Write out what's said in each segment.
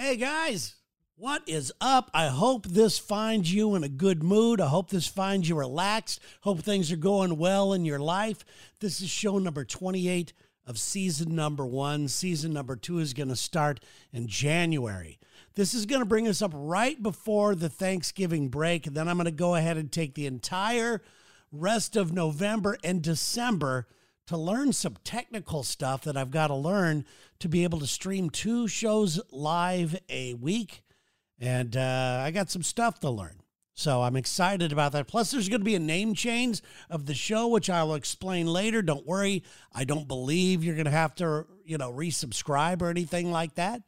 Hey guys, what is up? I hope this finds you in a good mood. I hope this finds you relaxed. Hope things are going well in your life. This is show number 28 of season number one. Season number two is going to start in January. This is going to bring us up right before the Thanksgiving break. Then I'm going to go ahead and take the entire rest of November and December to learn some technical stuff that I've got to learn to be able to stream two shows live a week. And uh, I got some stuff to learn. So I'm excited about that. Plus, there's going to be a name change of the show, which I will explain later. Don't worry. I don't believe you're going to have to, you know, resubscribe or anything like that.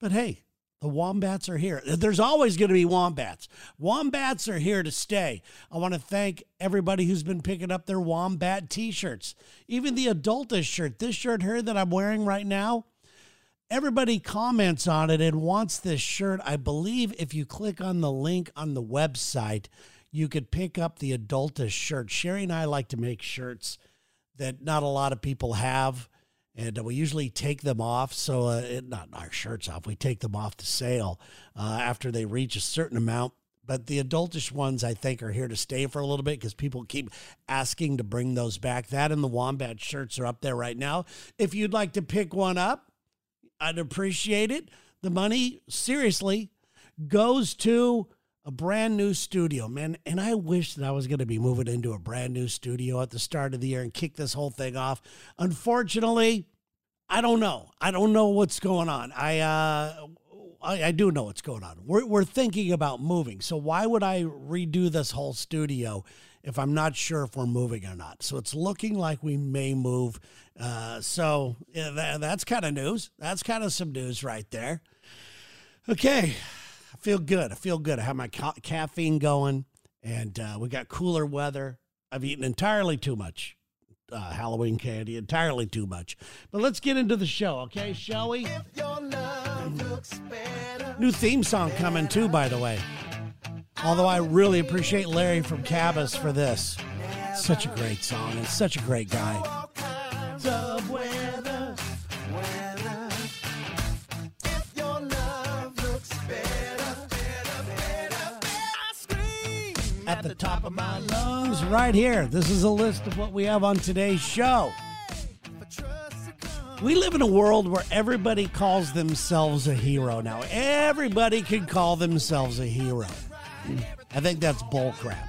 But hey, the wombats are here. There's always going to be wombats. Wombats are here to stay. I want to thank everybody who's been picking up their wombat t shirts, even the adultish shirt. This shirt here that I'm wearing right now, everybody comments on it and wants this shirt. I believe if you click on the link on the website, you could pick up the adultish shirt. Sherry and I like to make shirts that not a lot of people have and we usually take them off. So uh, it, not our shirts off. We take them off the sale uh, after they reach a certain amount. But the adultish ones, I think, are here to stay for a little bit because people keep asking to bring those back. That and the wombat shirts are up there right now. If you'd like to pick one up, I'd appreciate it. The money, seriously, goes to a brand new studio, man. And I wish that I was going to be moving into a brand new studio at the start of the year and kick this whole thing off. Unfortunately, I don't know. I don't know what's going on. I uh, I, do know what's going on. We're we're thinking about moving. So why would I redo this whole studio if I'm not sure if we're moving or not? So it's looking like we may move. Uh, so yeah, that, that's kind of news. That's kind of some news right there. Okay, feel good. I feel good. I have my ca- caffeine going, and uh, we got cooler weather. I've eaten entirely too much uh, Halloween candy entirely too much. But let's get into the show, okay, shall we? New theme song coming too, by the way. Although I really appreciate Larry from Cabas for this. Such a great song and such a great guy. At the top of my lungs right here. This is a list of what we have on today's show. We live in a world where everybody calls themselves a hero now. Everybody can call themselves a hero. I think that's bullcrap.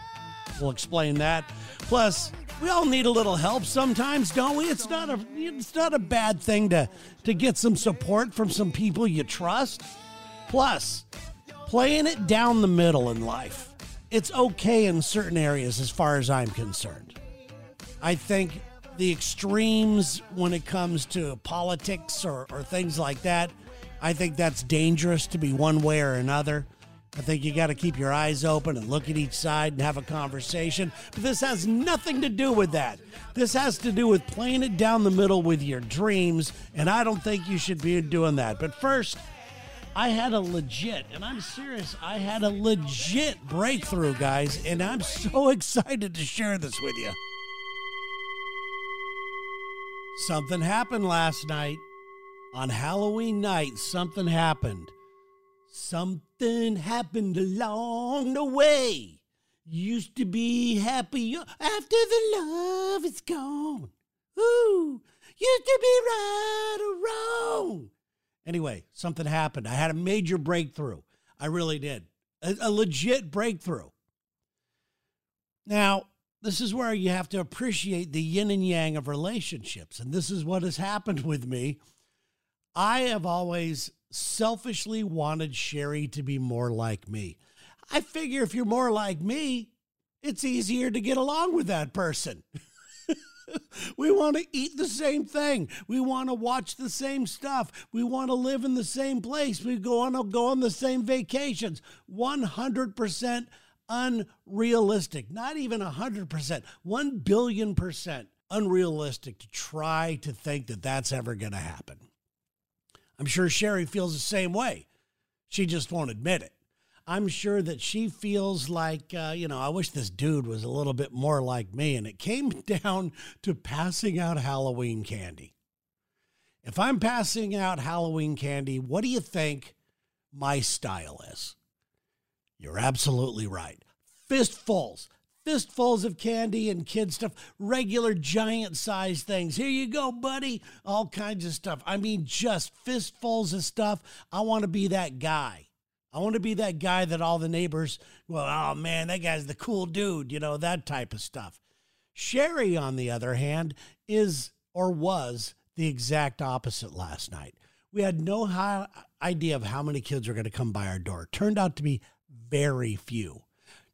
We'll explain that. Plus, we all need a little help sometimes, don't we? It's not a it's not a bad thing to to get some support from some people you trust. Plus, playing it down the middle in life it's okay in certain areas as far as I'm concerned. I think the extremes when it comes to politics or, or things like that, I think that's dangerous to be one way or another. I think you got to keep your eyes open and look at each side and have a conversation. But this has nothing to do with that. This has to do with playing it down the middle with your dreams, and I don't think you should be doing that. But first, I had a legit, and I'm serious, I had a legit breakthrough, guys, and I'm so excited to share this with you. Something happened last night. On Halloween night, something happened. Something happened along the way. Used to be happy after the love is gone. Ooh, used to be right or wrong. Anyway, something happened. I had a major breakthrough. I really did. A, a, legit breakthrough. Now, this is where you have to appreciate the yin and yang of relationships. And this is what has happened with me. I have always selfishly wanted Sherry to be more like me. I figure if you're more like me, it's easier to get along with that person. we want to eat the same thing. We want to watch the same stuff. We want to live in the same place. We go on go on the same vacations. 100% unrealistic. Not even 100%. 1 billion percent unrealistic to try to think that that's ever going to happen. I'm sure Sherry feels the same way. She just won't admit it. I'm sure that she feels like, uh, you know, I wish this dude was a little bit more like me. And it came down to passing out Halloween candy. If I'm passing out Halloween candy, what do you think my style is? You're absolutely right. Fistfuls, fistfuls of candy and kid stuff, regular giant size things. Here you go, buddy. All kinds of stuff. I mean, just fistfuls of stuff. I want to be that guy. I want to be that guy that all the neighbors, well, oh man, that guy's the cool dude, you know, that type of stuff. Sherry, on the other hand, is or was the exact opposite last night. We had no high idea of how many kids were going to come by our door. Turned out to be very few.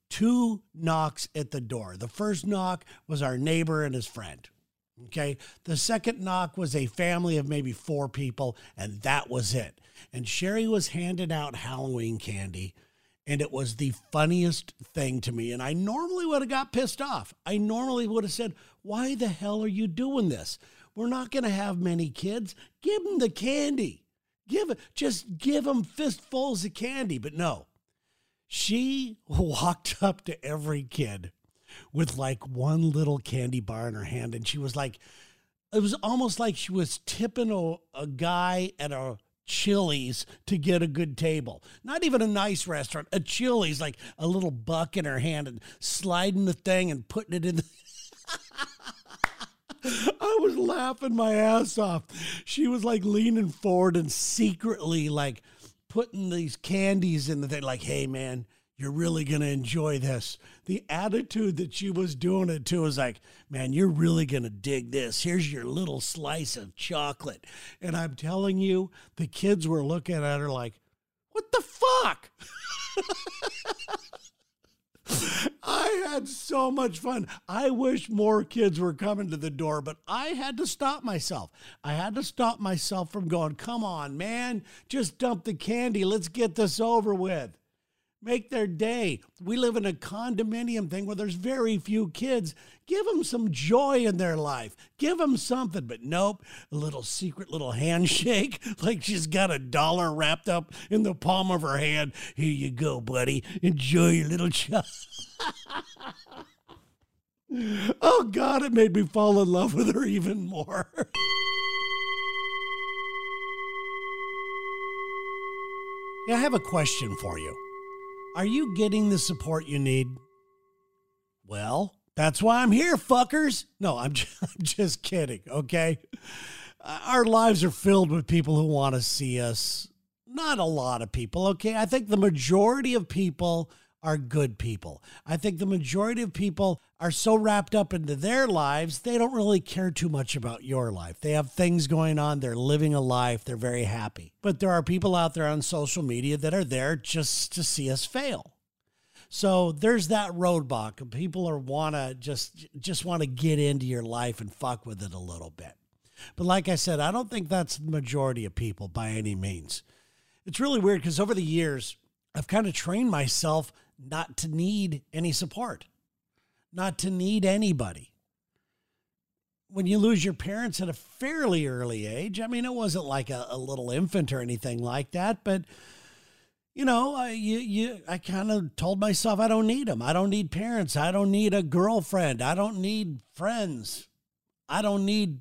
Two knocks at the door. The first knock was our neighbor and his friend. Okay. The second knock was a family of maybe four people, and that was it. And Sherry was handing out Halloween candy, and it was the funniest thing to me. And I normally would have got pissed off. I normally would have said, Why the hell are you doing this? We're not going to have many kids. Give them the candy. Give just give them fistfuls of candy. But no, she walked up to every kid with like one little candy bar in her hand. And she was like, it was almost like she was tipping a, a guy at a Chili's to get a good table. Not even a nice restaurant, a Chili's, like a little buck in her hand and sliding the thing and putting it in the. I was laughing my ass off. She was like leaning forward and secretly like putting these candies in the thing, like, hey man, you're really going to enjoy this. The attitude that she was doing it to was like, man, you're really going to dig this. Here's your little slice of chocolate. And I'm telling you, the kids were looking at her like, what the fuck? I had so much fun. I wish more kids were coming to the door, but I had to stop myself. I had to stop myself from going, come on, man, just dump the candy. Let's get this over with make their day. We live in a condominium thing where there's very few kids. Give them some joy in their life. Give them something. But nope, a little secret little handshake, like she's got a dollar wrapped up in the palm of her hand. Here you go, buddy. Enjoy your little child. oh, God, it made me fall in love with her even more. I have a question for you. Are you getting the support you need? Well, that's why I'm here, fuckers. No, I'm just, I'm just kidding, okay? Uh, our lives are filled with people who want to see us. Not a lot of people, okay? I think the majority of people are good people. I think the majority of people are so wrapped up into their lives, they don't really care too much about your life. They have things going on, they're living a life, they're very happy. But there are people out there on social media that are there just to see us fail. So there's that roadblock. People are wanna just just want to get into your life and fuck with it a little bit. But like I said, I don't think that's the majority of people by any means. It's really weird because over the years, I've kind of trained myself not to need any support, not to need anybody. When you lose your parents at a fairly early age, I mean, it wasn't like a, a little infant or anything like that, but you know, I, you, you, I kind of told myself I don't need them. I don't need parents. I don't need a girlfriend. I don't need friends. I don't need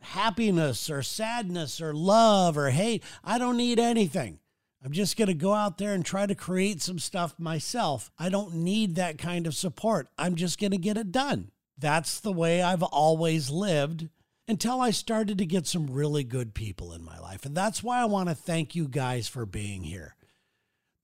happiness or sadness or love or hate. I don't need anything. I'm just going to go out there and try to create some stuff myself. I don't need that kind of support. I'm just going to get it done. That's the way I've always lived until I started to get some really good people in my life. And that's why I want to thank you guys for being here.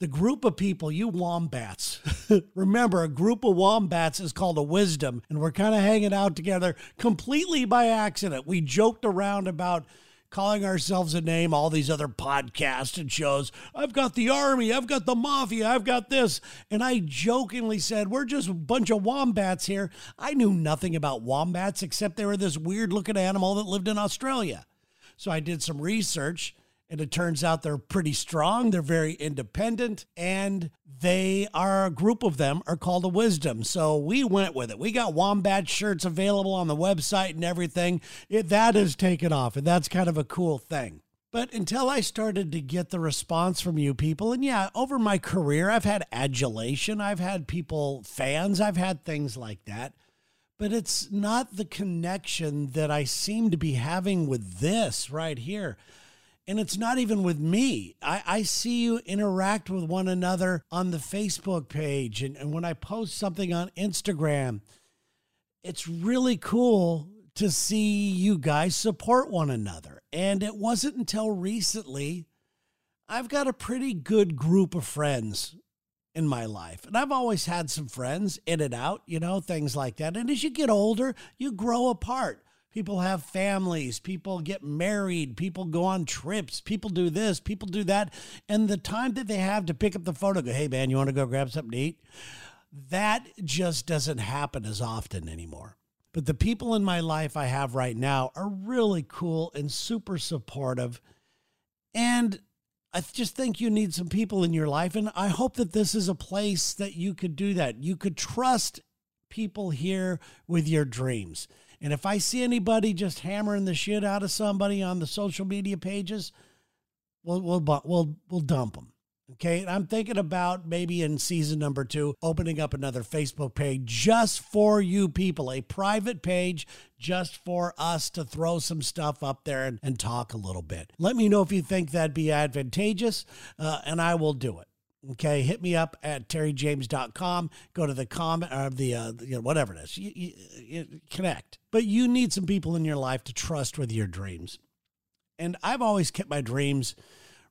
The group of people, you wombats, remember a group of wombats is called a wisdom, and we're kind of hanging out together completely by accident. We joked around about calling ourselves a name, all these other podcasts and shows. I've got the army, I've got the mafia, I've got this. And I jokingly said, We're just a bunch of wombats here. I knew nothing about wombats except they were this weird looking animal that lived in Australia. So I did some research and it turns out they're pretty strong. They're very independent. And they are a group of them are called a wisdom. So we went with it. We got wombat shirts available on the website and everything. It, that has taken off. And that's kind of a cool thing. But until I started to get the response from you people, and yeah, over my career, I've had adulation, I've had people, fans, I've had things like that. but it's not the connection that I seem to be having with this right here. And it's not even with me. I, I see you interact with one another on the Facebook page. And, and when I post something on Instagram, it's really cool to see you guys support one another. And it wasn't until recently I've got a pretty good group of friends in my life. And I've always had some friends in and out, you know, things like that. And as you get older, you grow apart. People have families, people get married, people go on trips, people do this, people do that. And the time that they have to pick up the phone and go, hey, man, you want to go grab something to eat? That just doesn't happen as often anymore. But the people in my life I have right now are really cool and super supportive. And I just think you need some people in your life. And I hope that this is a place that you could do that. You could trust people here with your dreams. And if I see anybody just hammering the shit out of somebody on the social media pages, we'll we'll we'll we'll dump them. Okay. And I'm thinking about maybe in season number two, opening up another Facebook page just for you people, a private page just for us to throw some stuff up there and, and talk a little bit. Let me know if you think that'd be advantageous, uh, and I will do it. Okay, hit me up at terryjames.com. Go to the comment or the, uh, you know, whatever it is. You, you, you connect. But you need some people in your life to trust with your dreams. And I've always kept my dreams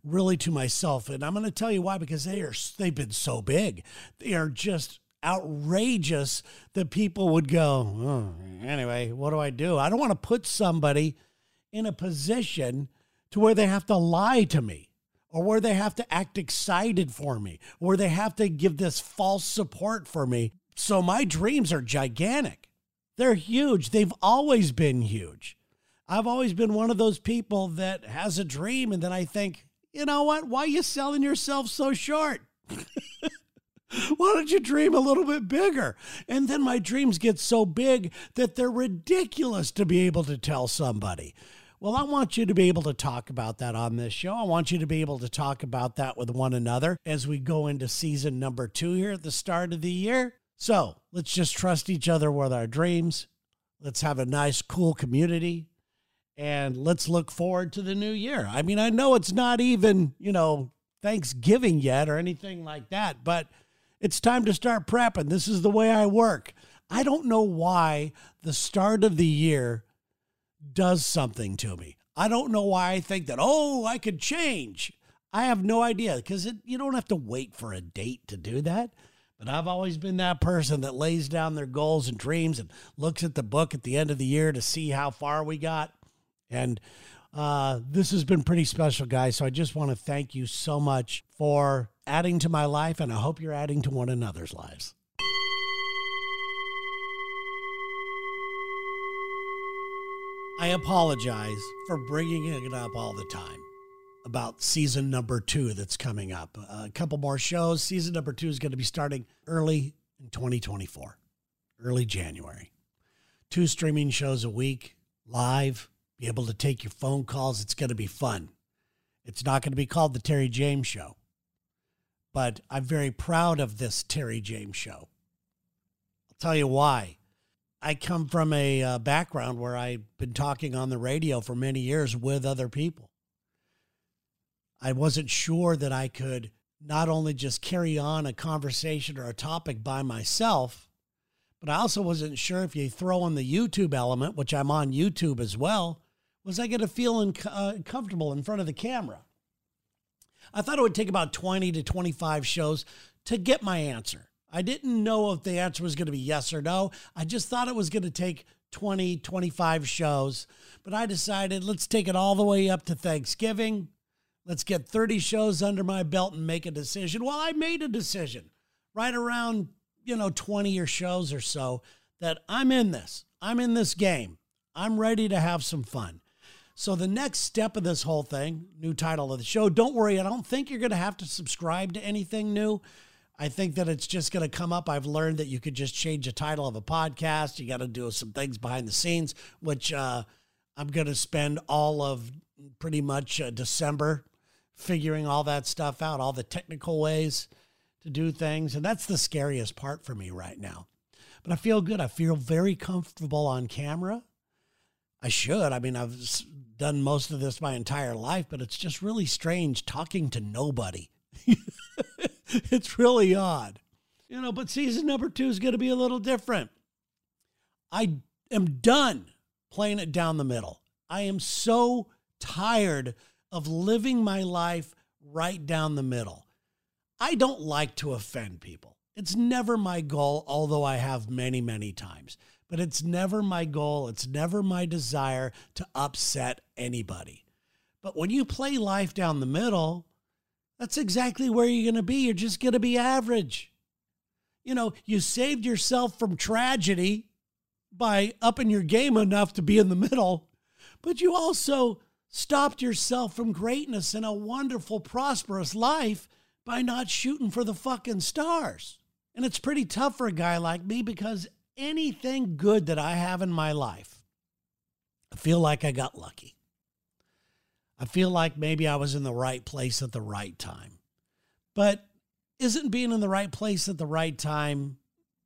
really to myself. And I'm going to tell you why, because they are, they've been so big. They are just outrageous that people would go, oh, anyway, what do I do? I don't want to put somebody in a position to where they have to lie to me or where they have to act excited for me, or they have to give this false support for me. So my dreams are gigantic. They're huge. They've always been huge. I've always been one of those people that has a dream and then I think, you know what? Why are you selling yourself so short? Why don't you dream a little bit bigger? And then my dreams get so big that they're ridiculous to be able to tell somebody. Well, I want you to be able to talk about that on this show. I want you to be able to talk about that with one another as we go into season number two here at the start of the year. So let's just trust each other with our dreams. Let's have a nice, cool community and let's look forward to the new year. I mean, I know it's not even, you know, Thanksgiving yet or anything like that, but it's time to start prepping. This is the way I work. I don't know why the start of the year does something to me. I don't know why I think that, oh, I could change. I have no idea because you don't have to wait for a date to do that. But I've always been that person that lays down their goals and dreams and looks at the book at the end of the year to see how far we got. And uh, this has been pretty special, guys. So I just want to thank you so much for adding to my life, and I hope you're adding to one another's lives. I apologize for bringing it up all the time about season number two that's coming up. a couple more shows. Season number two is going to be starting early in 2024, early January. Two streaming shows a week, live be able to take your phone calls. It's going to be fun. It's not going to be called the Terry James Show, but I'm very proud of this Terry James Show. I'll tell you why. I come from a uh, background where I've been talking on the radio for many years with other people. I wasn't sure that I could not only just carry on a conversation or a topic by myself, but I also wasn't sure if you throw in the YouTube element, which I'm on YouTube as well, was I going to feel uh, comfortable in front of the camera? I thought it would take about 20 to 25 shows to get my answer. I didn't know if the answer was going to be yes or no. I just thought it was going to take 20, 25 shows. But I decided let's take it all the way up to Thanksgiving. Let's get 30 shows under my belt and make a decision. Well, I made a decision right around, you know, 20 or shows or so that I'm in this. I'm in this game. I'm ready to have some fun. So the next step of this whole thing, new title of the show, don't worry, I don't think you're going to have to subscribe to anything new. I think that it's just going to come up. I've learned that you could just change the title of a podcast. You got to do some things behind the scenes, which uh, I'm going to spend all of pretty much uh, December figuring all that stuff out, all the technical ways to do things. And that's the scariest part for me right now. but I feel good. I feel very comfortable on camera. I should. I mean, I've done most of this my entire life, but it's just really strange talking to nobody. it's really odd. You know, but season number two is going to be a little different. I am done playing it down the middle. I am so tired of living my life right down the middle. I don't like to offend people. It's never my goal, although I have many, many times. But it's never my goal. It's never my desire to upset anybody. But when you play life down the middle, that's exactly where you're going to be. You're just going to be average. You know, you saved yourself from tragedy by upping your game enough to be in the middle, but you also stopped yourself from greatness and a wonderful, prosperous life by not shooting for the fucking stars. And it's pretty tough for a guy like me because anything good that I have in my life, I feel like I got lucky. I feel like maybe I was in the right place at the right time. But isn't being in the right place at the right time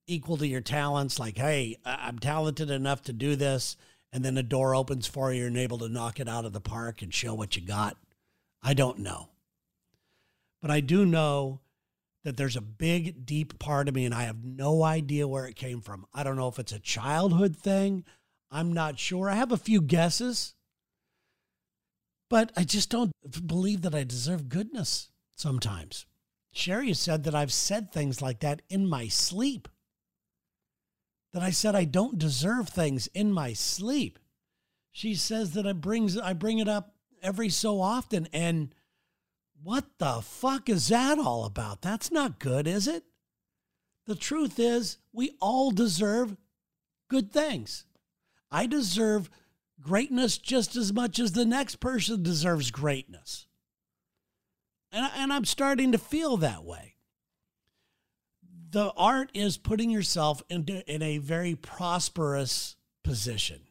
equal to your talents? Like, hey, I'm talented enough to do this and then a door opens for you and able to knock it out of the park and show what you got? I don't know. But I do know that there's a big, deep part of me, and I have no idea where it came from. I don't know if it's a childhood thing. I'm not sure. I have a few guesses, but I just don't believe that I deserve goodness sometimes. Sherry said that I've said things like that in my sleep that I said I don't deserve things in my sleep. She says that it brings I bring it up every so often and what the fuck is that all about? That's not good, is it? The truth is, we all deserve good things. I deserve greatness just as much as the next person deserves greatness. And, and I'm starting to feel that way. The art is putting yourself into in a very prosperous position.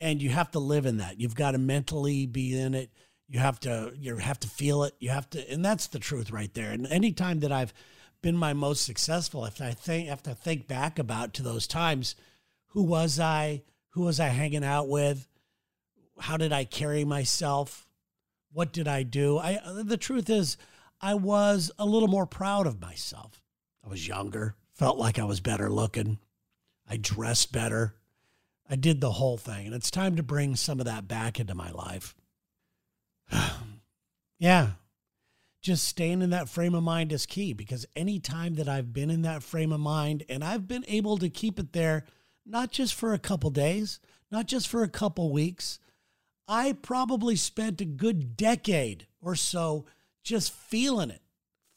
And you have to live in that. You've got to mentally be in it. You have to you have to feel it. You have to and that's the truth right there. And anytime that i've been my most successful if i think have to think back about to those times who was i? Who was i hanging out with how did i carry myself what did i do i the truth is i was a little more proud of myself I was younger, felt like I was better looking. I dressed better. I did the whole thing. And it's time to bring some of that back into my life. yeah. Just staying in that frame of mind is key because anytime that I've been in that frame of mind and I've been able to keep it there, not just for a couple days, not just for a couple weeks, I probably spent a good decade or so just feeling it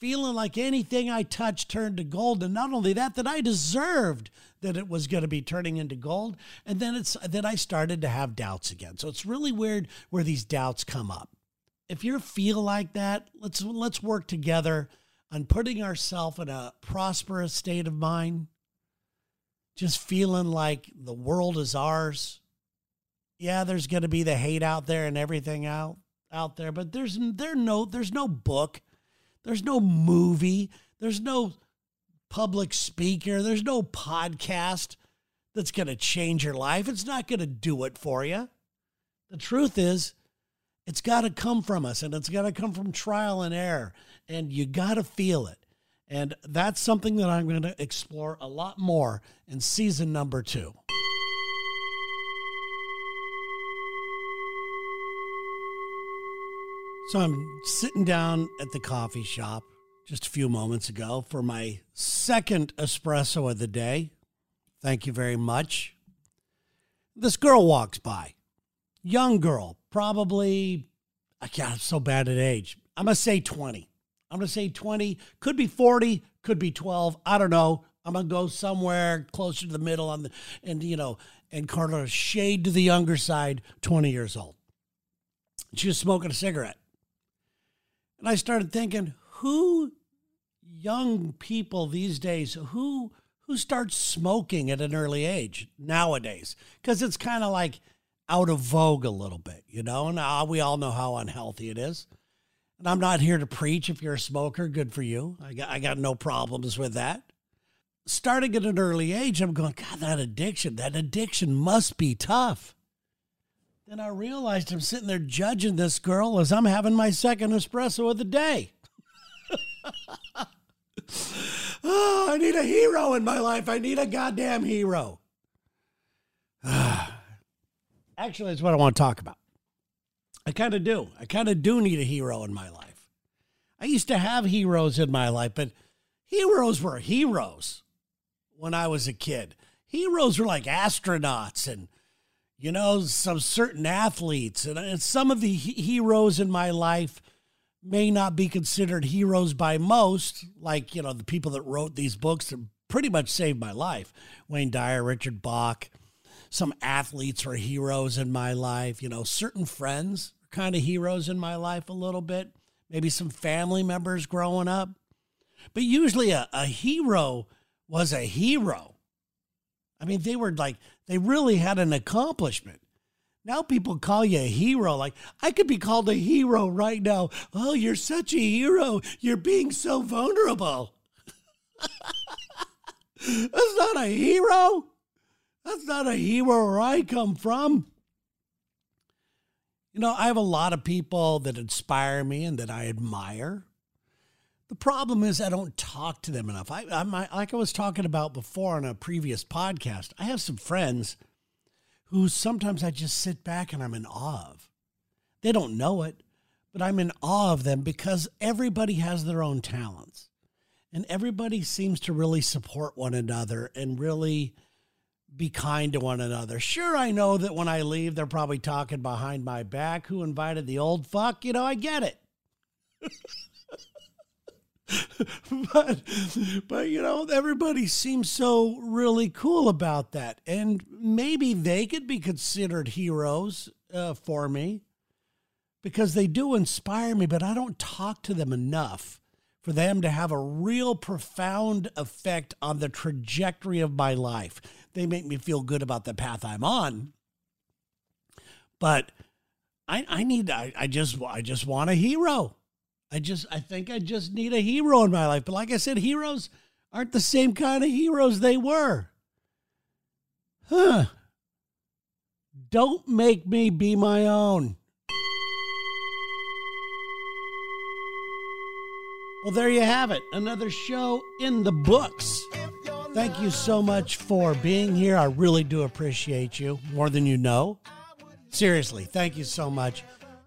feeling like anything I touched turned to gold. And not only that, that I deserved that it was going to be turning into gold. And then it's that I started to have doubts again. So it's really weird where these doubts come up. If you feel like that, let's let's work together on putting ourselves in a prosperous state of mind. Just feeling like the world is ours. Yeah, there's going to be the hate out there and everything out out there, but there's there no there's no book there's no movie. There's no public speaker. There's no podcast that's going to change your life. It's not going to do it for you. The truth is, it's got to come from us and it's got to come from trial and error. And you got to feel it. And that's something that I'm going to explore a lot more in season number two. So I'm sitting down at the coffee shop just a few moments ago for my second espresso of the day. Thank you very much. This girl walks by. Young girl, probably, I got so bad at age. I'm going to say 20. I'm going to say 20, could be 40, could be 12. I don't know. I'm going to go somewhere closer to the middle on the, and, you know, and Carla shade to the younger side, 20 years old. She was smoking a cigarette. And I started thinking, who young people these days who who starts smoking at an early age nowadays? Because it's kind of like out of vogue a little bit, you know. And uh, we all know how unhealthy it is. And I'm not here to preach. If you're a smoker, good for you. I got I got no problems with that. starting at an early age, I'm going, God, that addiction, that addiction must be tough. Then I realized I'm sitting there judging this girl as I'm having my second espresso of the day. oh, I need a hero in my life. I need a goddamn hero. Actually, that's what I want to talk about. I kind of do. I kind of do need a hero in my life. I used to have heroes in my life, but heroes were heroes when I was a kid. Heroes were like astronauts and, you know, some certain athletes. And, some of the heroes in my life may not be considered heroes by most, like, you know, the people that wrote these books that pretty much saved my life Wayne Dyer, Richard Bach. Some athletes were heroes in my life. You know, certain friends are kind of heroes in my life a little bit. Maybe some family members growing up. But usually a, a hero was a hero. I mean, they were like, they really had an accomplishment. Now people call you a hero. Like, I could be called a hero right now. Oh, you're such a hero. You're being so vulnerable. That's not a hero. That's not a hero where I come from. You know, I have a lot of people that inspire me and that I admire. The problem is I don't talk to them enough. I, I, like I was talking about before on a previous podcast. I have some friends who sometimes I just sit back and I'm in awe of. They don't know it, but I'm in awe of them because everybody has their own talents. And everybody seems to really support one another and really be kind to one another. Sure, I know that when I leave, they're probably talking behind my back. Who invited the old fuck? You know, I get it. but but you know everybody seems so really cool about that. And maybe they could be considered heroes uh, for me because they do inspire me but i don't talk to them enough for them to have a real profound effect on the trajectory of my life. They make me feel good about the path i'm on. But i, I need I, I just i just want a hero I just I think I just need a hero in my life. But like I said, heroes aren't the same kind of heroes they were. Huh. Don't make me be my own. Well, there you have it. Another show in the books. Thank you so much for being here. I really do appreciate you more than you know. Seriously, thank you so much.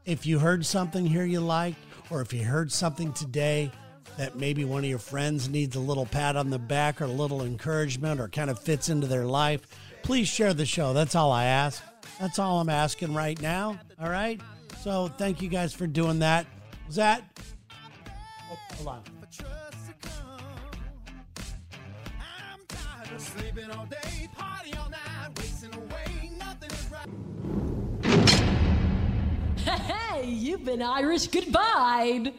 If you heard something here you liked, or if you heard something today that maybe one of your friends needs a little pat on the back or a little encouragement or kind of fits into their life, please share the show. That's all I ask. That's all I'm asking right now. All right. So thank you guys for doing that. Was that? Oh, hold on. Hey, you've been Irish goodbye.